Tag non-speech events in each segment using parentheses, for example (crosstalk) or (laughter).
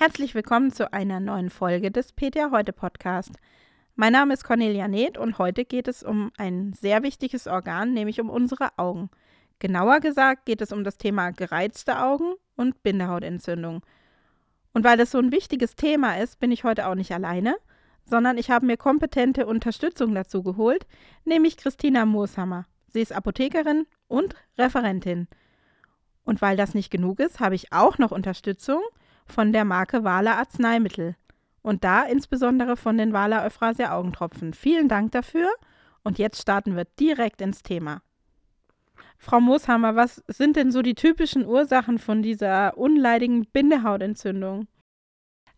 Herzlich willkommen zu einer neuen Folge des PTA Heute Podcast. Mein Name ist Cornelia Neth und heute geht es um ein sehr wichtiges Organ, nämlich um unsere Augen. Genauer gesagt geht es um das Thema gereizte Augen und Bindehautentzündung. Und weil das so ein wichtiges Thema ist, bin ich heute auch nicht alleine, sondern ich habe mir kompetente Unterstützung dazu geholt, nämlich Christina Mooshammer. Sie ist Apothekerin und Referentin. Und weil das nicht genug ist, habe ich auch noch Unterstützung von der Marke Wala Arzneimittel. Und da insbesondere von den Wala Euphrasia Augentropfen. Vielen Dank dafür. Und jetzt starten wir direkt ins Thema. Frau Mooshammer, was sind denn so die typischen Ursachen von dieser unleidigen Bindehautentzündung?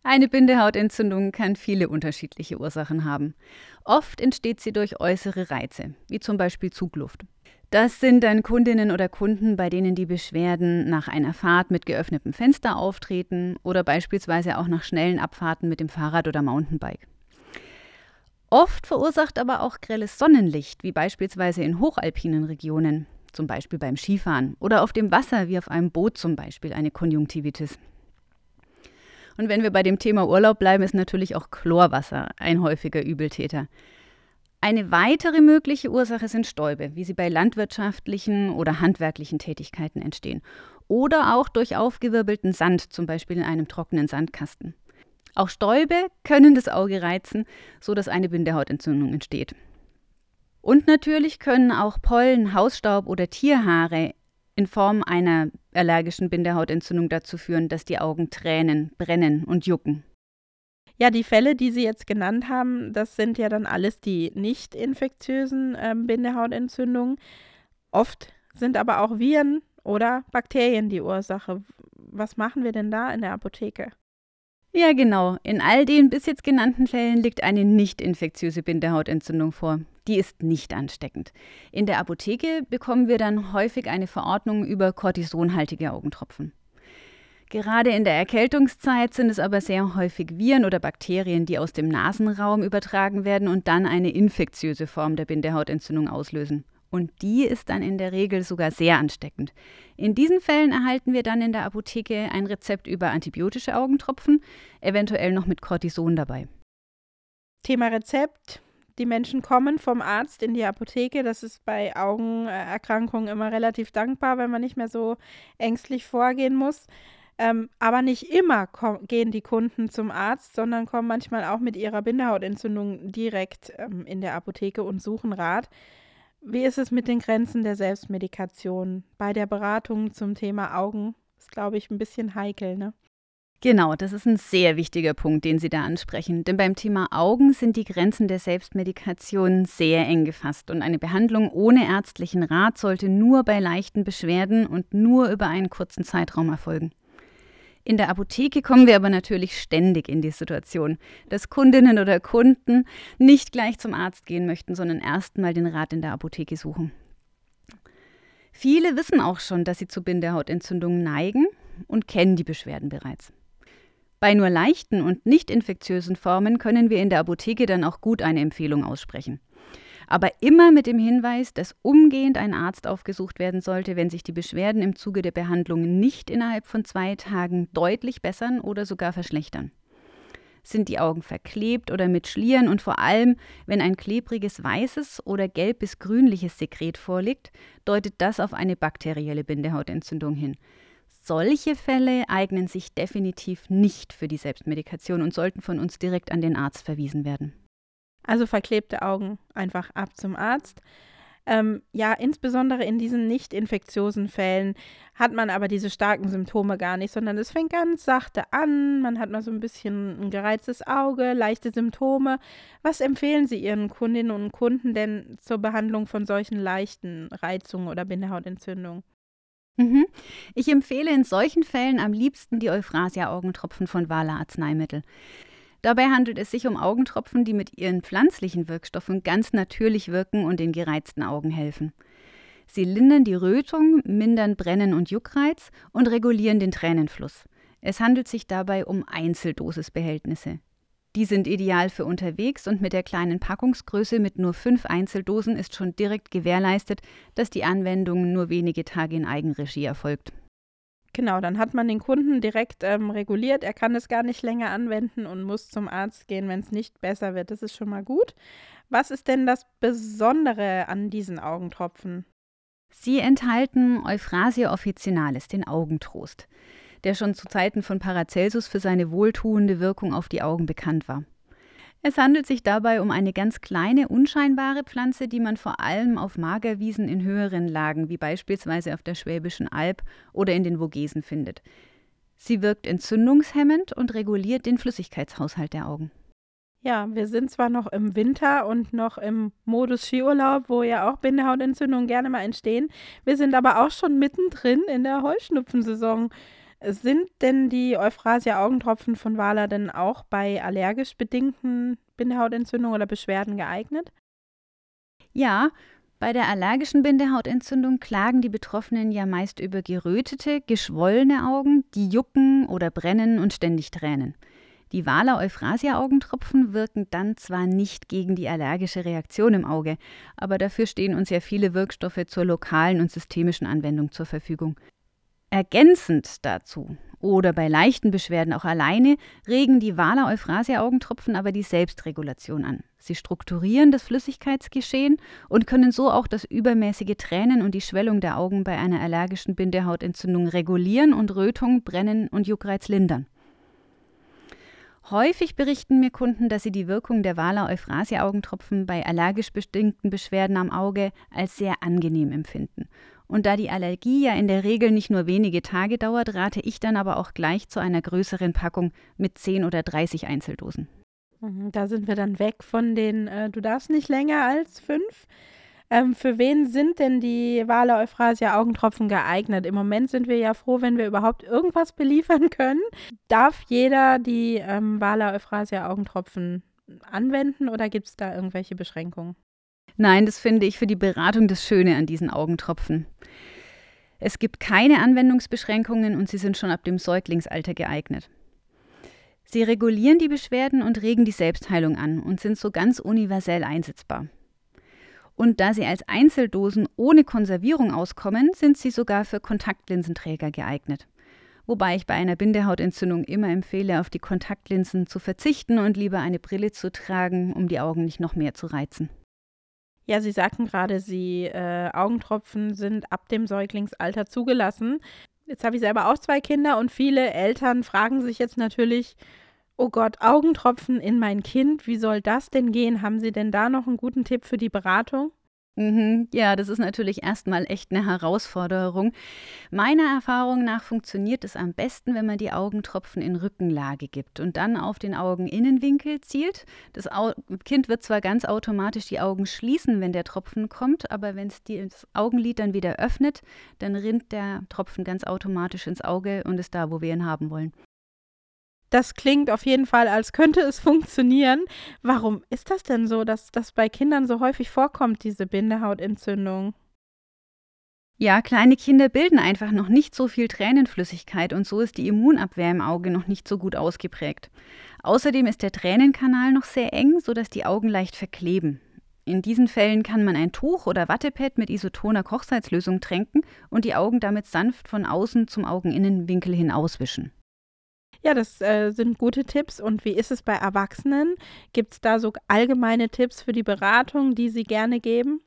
Eine Bindehautentzündung kann viele unterschiedliche Ursachen haben. Oft entsteht sie durch äußere Reize, wie zum Beispiel Zugluft. Das sind dann Kundinnen oder Kunden, bei denen die Beschwerden nach einer Fahrt mit geöffnetem Fenster auftreten oder beispielsweise auch nach schnellen Abfahrten mit dem Fahrrad oder Mountainbike. Oft verursacht aber auch grelles Sonnenlicht, wie beispielsweise in hochalpinen Regionen, zum Beispiel beim Skifahren oder auf dem Wasser, wie auf einem Boot zum Beispiel, eine Konjunktivitis. Und wenn wir bei dem Thema Urlaub bleiben, ist natürlich auch Chlorwasser ein häufiger Übeltäter. Eine weitere mögliche Ursache sind Stäube, wie sie bei landwirtschaftlichen oder handwerklichen Tätigkeiten entstehen. Oder auch durch aufgewirbelten Sand, zum Beispiel in einem trockenen Sandkasten. Auch Stäube können das Auge reizen, sodass eine Bindehautentzündung entsteht. Und natürlich können auch Pollen, Hausstaub oder Tierhaare in Form einer allergischen Bindehautentzündung dazu führen, dass die Augen tränen, brennen und jucken. Ja, die Fälle, die Sie jetzt genannt haben, das sind ja dann alles die nicht infektiösen äh, Bindehautentzündungen. Oft sind aber auch Viren oder Bakterien die Ursache. Was machen wir denn da in der Apotheke? Ja, genau. In all den bis jetzt genannten Fällen liegt eine nicht infektiöse Bindehautentzündung vor. Die ist nicht ansteckend. In der Apotheke bekommen wir dann häufig eine Verordnung über kortisonhaltige Augentropfen. Gerade in der Erkältungszeit sind es aber sehr häufig Viren oder Bakterien, die aus dem Nasenraum übertragen werden und dann eine infektiöse Form der Bindehautentzündung auslösen. Und die ist dann in der Regel sogar sehr ansteckend. In diesen Fällen erhalten wir dann in der Apotheke ein Rezept über antibiotische Augentropfen, eventuell noch mit Cortison dabei. Thema Rezept. Die Menschen kommen vom Arzt in die Apotheke. Das ist bei Augenerkrankungen immer relativ dankbar, wenn man nicht mehr so ängstlich vorgehen muss. Ähm, aber nicht immer gehen die Kunden zum Arzt, sondern kommen manchmal auch mit ihrer Bindehautentzündung direkt ähm, in der Apotheke und suchen Rat. Wie ist es mit den Grenzen der Selbstmedikation? Bei der Beratung zum Thema Augen ist, glaube ich, ein bisschen heikel, ne? Genau, das ist ein sehr wichtiger Punkt, den Sie da ansprechen. Denn beim Thema Augen sind die Grenzen der Selbstmedikation sehr eng gefasst und eine Behandlung ohne ärztlichen Rat sollte nur bei leichten Beschwerden und nur über einen kurzen Zeitraum erfolgen. In der Apotheke kommen wir aber natürlich ständig in die Situation, dass Kundinnen oder Kunden nicht gleich zum Arzt gehen möchten, sondern erstmal den Rat in der Apotheke suchen. Viele wissen auch schon, dass sie zu Bindehautentzündungen neigen und kennen die Beschwerden bereits. Bei nur leichten und nicht infektiösen Formen können wir in der Apotheke dann auch gut eine Empfehlung aussprechen aber immer mit dem Hinweis, dass umgehend ein Arzt aufgesucht werden sollte, wenn sich die Beschwerden im Zuge der Behandlung nicht innerhalb von zwei Tagen deutlich bessern oder sogar verschlechtern. Sind die Augen verklebt oder mit Schlieren und vor allem, wenn ein klebriges weißes oder gelb bis grünliches Sekret vorliegt, deutet das auf eine bakterielle Bindehautentzündung hin. Solche Fälle eignen sich definitiv nicht für die Selbstmedikation und sollten von uns direkt an den Arzt verwiesen werden. Also verklebte Augen einfach ab zum Arzt. Ähm, ja, insbesondere in diesen nicht infektiösen Fällen hat man aber diese starken Symptome gar nicht, sondern es fängt ganz sachte an. Man hat mal so ein bisschen ein gereiztes Auge, leichte Symptome. Was empfehlen Sie Ihren Kundinnen und Kunden denn zur Behandlung von solchen leichten Reizungen oder Bindehautentzündungen? Mhm. Ich empfehle in solchen Fällen am liebsten die Euphrasia-Augentropfen von Wala Arzneimittel. Dabei handelt es sich um Augentropfen, die mit ihren pflanzlichen Wirkstoffen ganz natürlich wirken und den gereizten Augen helfen. Sie lindern die Rötung, mindern Brennen und Juckreiz und regulieren den Tränenfluss. Es handelt sich dabei um Einzeldosisbehältnisse. Die sind ideal für unterwegs und mit der kleinen Packungsgröße mit nur fünf Einzeldosen ist schon direkt gewährleistet, dass die Anwendung nur wenige Tage in Eigenregie erfolgt. Genau, dann hat man den Kunden direkt ähm, reguliert. Er kann es gar nicht länger anwenden und muss zum Arzt gehen, wenn es nicht besser wird. Das ist schon mal gut. Was ist denn das Besondere an diesen Augentropfen? Sie enthalten Euphrasia officinalis, den Augentrost, der schon zu Zeiten von Paracelsus für seine wohltuende Wirkung auf die Augen bekannt war. Es handelt sich dabei um eine ganz kleine, unscheinbare Pflanze, die man vor allem auf Magerwiesen in höheren Lagen, wie beispielsweise auf der Schwäbischen Alb oder in den Vogesen, findet. Sie wirkt entzündungshemmend und reguliert den Flüssigkeitshaushalt der Augen. Ja, wir sind zwar noch im Winter und noch im Modus Skiurlaub, wo ja auch Bindehautentzündungen gerne mal entstehen. Wir sind aber auch schon mittendrin in der Heuschnupfensaison. Sind denn die Euphrasia-Augentropfen von Wala denn auch bei allergisch bedingten Bindehautentzündungen oder Beschwerden geeignet? Ja, bei der allergischen Bindehautentzündung klagen die Betroffenen ja meist über gerötete, geschwollene Augen, die jucken oder brennen und ständig tränen. Die Wala Euphrasia Augentropfen wirken dann zwar nicht gegen die allergische Reaktion im Auge, aber dafür stehen uns ja viele Wirkstoffe zur lokalen und systemischen Anwendung zur Verfügung. Ergänzend dazu oder bei leichten Beschwerden auch alleine regen die Wala Euphrasia Augentropfen aber die Selbstregulation an. Sie strukturieren das Flüssigkeitsgeschehen und können so auch das übermäßige Tränen und die Schwellung der Augen bei einer allergischen Bindehautentzündung regulieren und Rötung, Brennen und Juckreiz lindern. Häufig berichten mir Kunden, dass sie die Wirkung der Wala Euphrasia Augentropfen bei allergisch bestimmten Beschwerden am Auge als sehr angenehm empfinden und da die Allergie ja in der Regel nicht nur wenige Tage dauert, rate ich dann aber auch gleich zu einer größeren Packung mit 10 oder 30 Einzeldosen. Mhm, da sind wir dann weg von den, äh, du darfst nicht länger als fünf. Ähm, für wen sind denn die Wale Euphrasia Augentropfen geeignet? Im Moment sind wir ja froh, wenn wir überhaupt irgendwas (laughs) beliefern können. Darf jeder die ähm, Wale Euphrasia Augentropfen anwenden oder gibt es da irgendwelche Beschränkungen? Nein, das finde ich für die Beratung das Schöne an diesen Augentropfen. Es gibt keine Anwendungsbeschränkungen und sie sind schon ab dem Säuglingsalter geeignet. Sie regulieren die Beschwerden und regen die Selbstheilung an und sind so ganz universell einsetzbar. Und da sie als Einzeldosen ohne Konservierung auskommen, sind sie sogar für Kontaktlinsenträger geeignet. Wobei ich bei einer Bindehautentzündung immer empfehle, auf die Kontaktlinsen zu verzichten und lieber eine Brille zu tragen, um die Augen nicht noch mehr zu reizen. Ja, Sie sagten gerade, Sie äh, Augentropfen sind ab dem Säuglingsalter zugelassen. Jetzt habe ich selber auch zwei Kinder und viele Eltern fragen sich jetzt natürlich, oh Gott, Augentropfen in mein Kind, wie soll das denn gehen? Haben Sie denn da noch einen guten Tipp für die Beratung? Mhm. Ja, das ist natürlich erstmal echt eine Herausforderung. Meiner Erfahrung nach funktioniert es am besten, wenn man die Augentropfen in Rückenlage gibt und dann auf den Augeninnenwinkel zielt. Das Kind wird zwar ganz automatisch die Augen schließen, wenn der Tropfen kommt, aber wenn es das Augenlid dann wieder öffnet, dann rinnt der Tropfen ganz automatisch ins Auge und ist da, wo wir ihn haben wollen. Das klingt auf jeden Fall, als könnte es (laughs) funktionieren. Warum ist das denn so, dass das bei Kindern so häufig vorkommt, diese Bindehautentzündung? Ja, kleine Kinder bilden einfach noch nicht so viel Tränenflüssigkeit und so ist die Immunabwehr im Auge noch nicht so gut ausgeprägt. Außerdem ist der Tränenkanal noch sehr eng, sodass die Augen leicht verkleben. In diesen Fällen kann man ein Tuch oder Wattepad mit isotoner Kochsalzlösung tränken und die Augen damit sanft von außen zum Augeninnenwinkel hin auswischen. Ja, das äh, sind gute Tipps. Und wie ist es bei Erwachsenen? Gibt es da so allgemeine Tipps für die Beratung, die Sie gerne geben?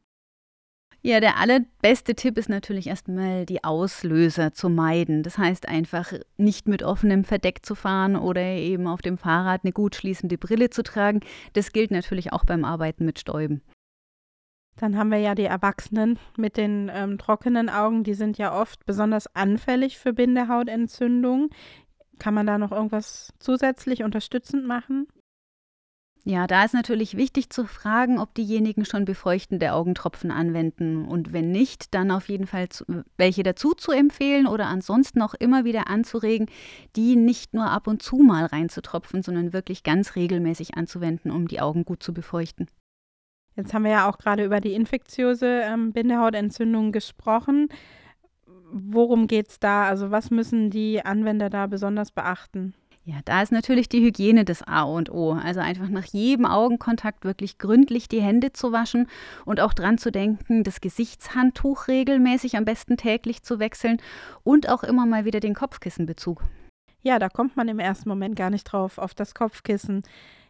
Ja, der allerbeste Tipp ist natürlich erstmal die Auslöser zu meiden. Das heißt einfach nicht mit offenem Verdeck zu fahren oder eben auf dem Fahrrad eine gut schließende Brille zu tragen. Das gilt natürlich auch beim Arbeiten mit Stäuben. Dann haben wir ja die Erwachsenen mit den ähm, trockenen Augen, die sind ja oft besonders anfällig für Bindehautentzündungen. Kann man da noch irgendwas zusätzlich unterstützend machen? Ja, da ist natürlich wichtig zu fragen, ob diejenigen schon befeuchtende Augentropfen anwenden und wenn nicht, dann auf jeden Fall welche dazu zu empfehlen oder ansonsten auch immer wieder anzuregen, die nicht nur ab und zu mal reinzutropfen, sondern wirklich ganz regelmäßig anzuwenden, um die Augen gut zu befeuchten. Jetzt haben wir ja auch gerade über die infektiöse ähm, Bindehautentzündung gesprochen worum geht es da? Also was müssen die Anwender da besonders beachten? Ja, da ist natürlich die Hygiene das A und O. Also einfach nach jedem Augenkontakt wirklich gründlich die Hände zu waschen und auch dran zu denken, das Gesichtshandtuch regelmäßig am besten täglich zu wechseln und auch immer mal wieder den Kopfkissenbezug. Ja, da kommt man im ersten Moment gar nicht drauf, auf das Kopfkissen.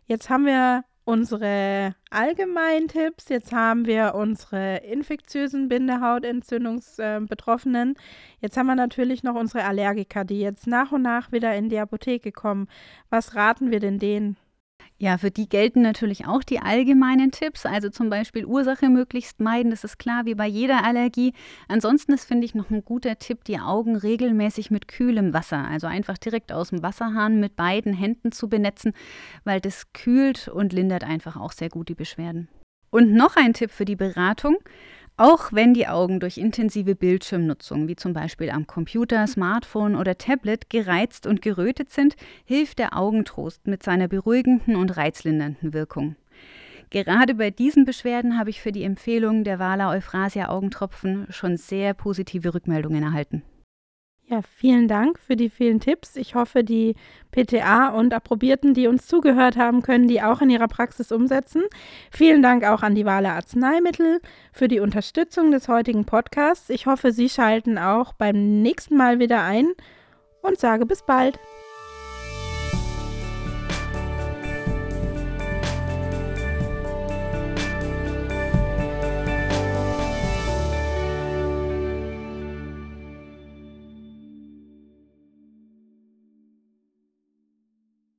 Jetzt haben wir unsere allgemeinen Tipps. Jetzt haben wir unsere infektiösen Bindehautentzündungsbetroffenen. Jetzt haben wir natürlich noch unsere Allergiker, die jetzt nach und nach wieder in die Apotheke kommen. Was raten wir denn denen? Ja, für die gelten natürlich auch die allgemeinen Tipps, also zum Beispiel Ursache möglichst meiden, das ist klar, wie bei jeder Allergie. Ansonsten ist, finde ich, noch ein guter Tipp, die Augen regelmäßig mit kühlem Wasser, also einfach direkt aus dem Wasserhahn mit beiden Händen zu benetzen, weil das kühlt und lindert einfach auch sehr gut die Beschwerden. Und noch ein Tipp für die Beratung. Auch wenn die Augen durch intensive Bildschirmnutzung, wie zum Beispiel am Computer, Smartphone oder Tablet, gereizt und gerötet sind, hilft der Augentrost mit seiner beruhigenden und reizlindernden Wirkung. Gerade bei diesen Beschwerden habe ich für die Empfehlung der Wala Euphrasia Augentropfen schon sehr positive Rückmeldungen erhalten. Ja, vielen Dank für die vielen Tipps. Ich hoffe, die PTA und Approbierten, die uns zugehört haben, können die auch in ihrer Praxis umsetzen. Vielen Dank auch an die Wale Arzneimittel für die Unterstützung des heutigen Podcasts. Ich hoffe, Sie schalten auch beim nächsten Mal wieder ein und sage bis bald.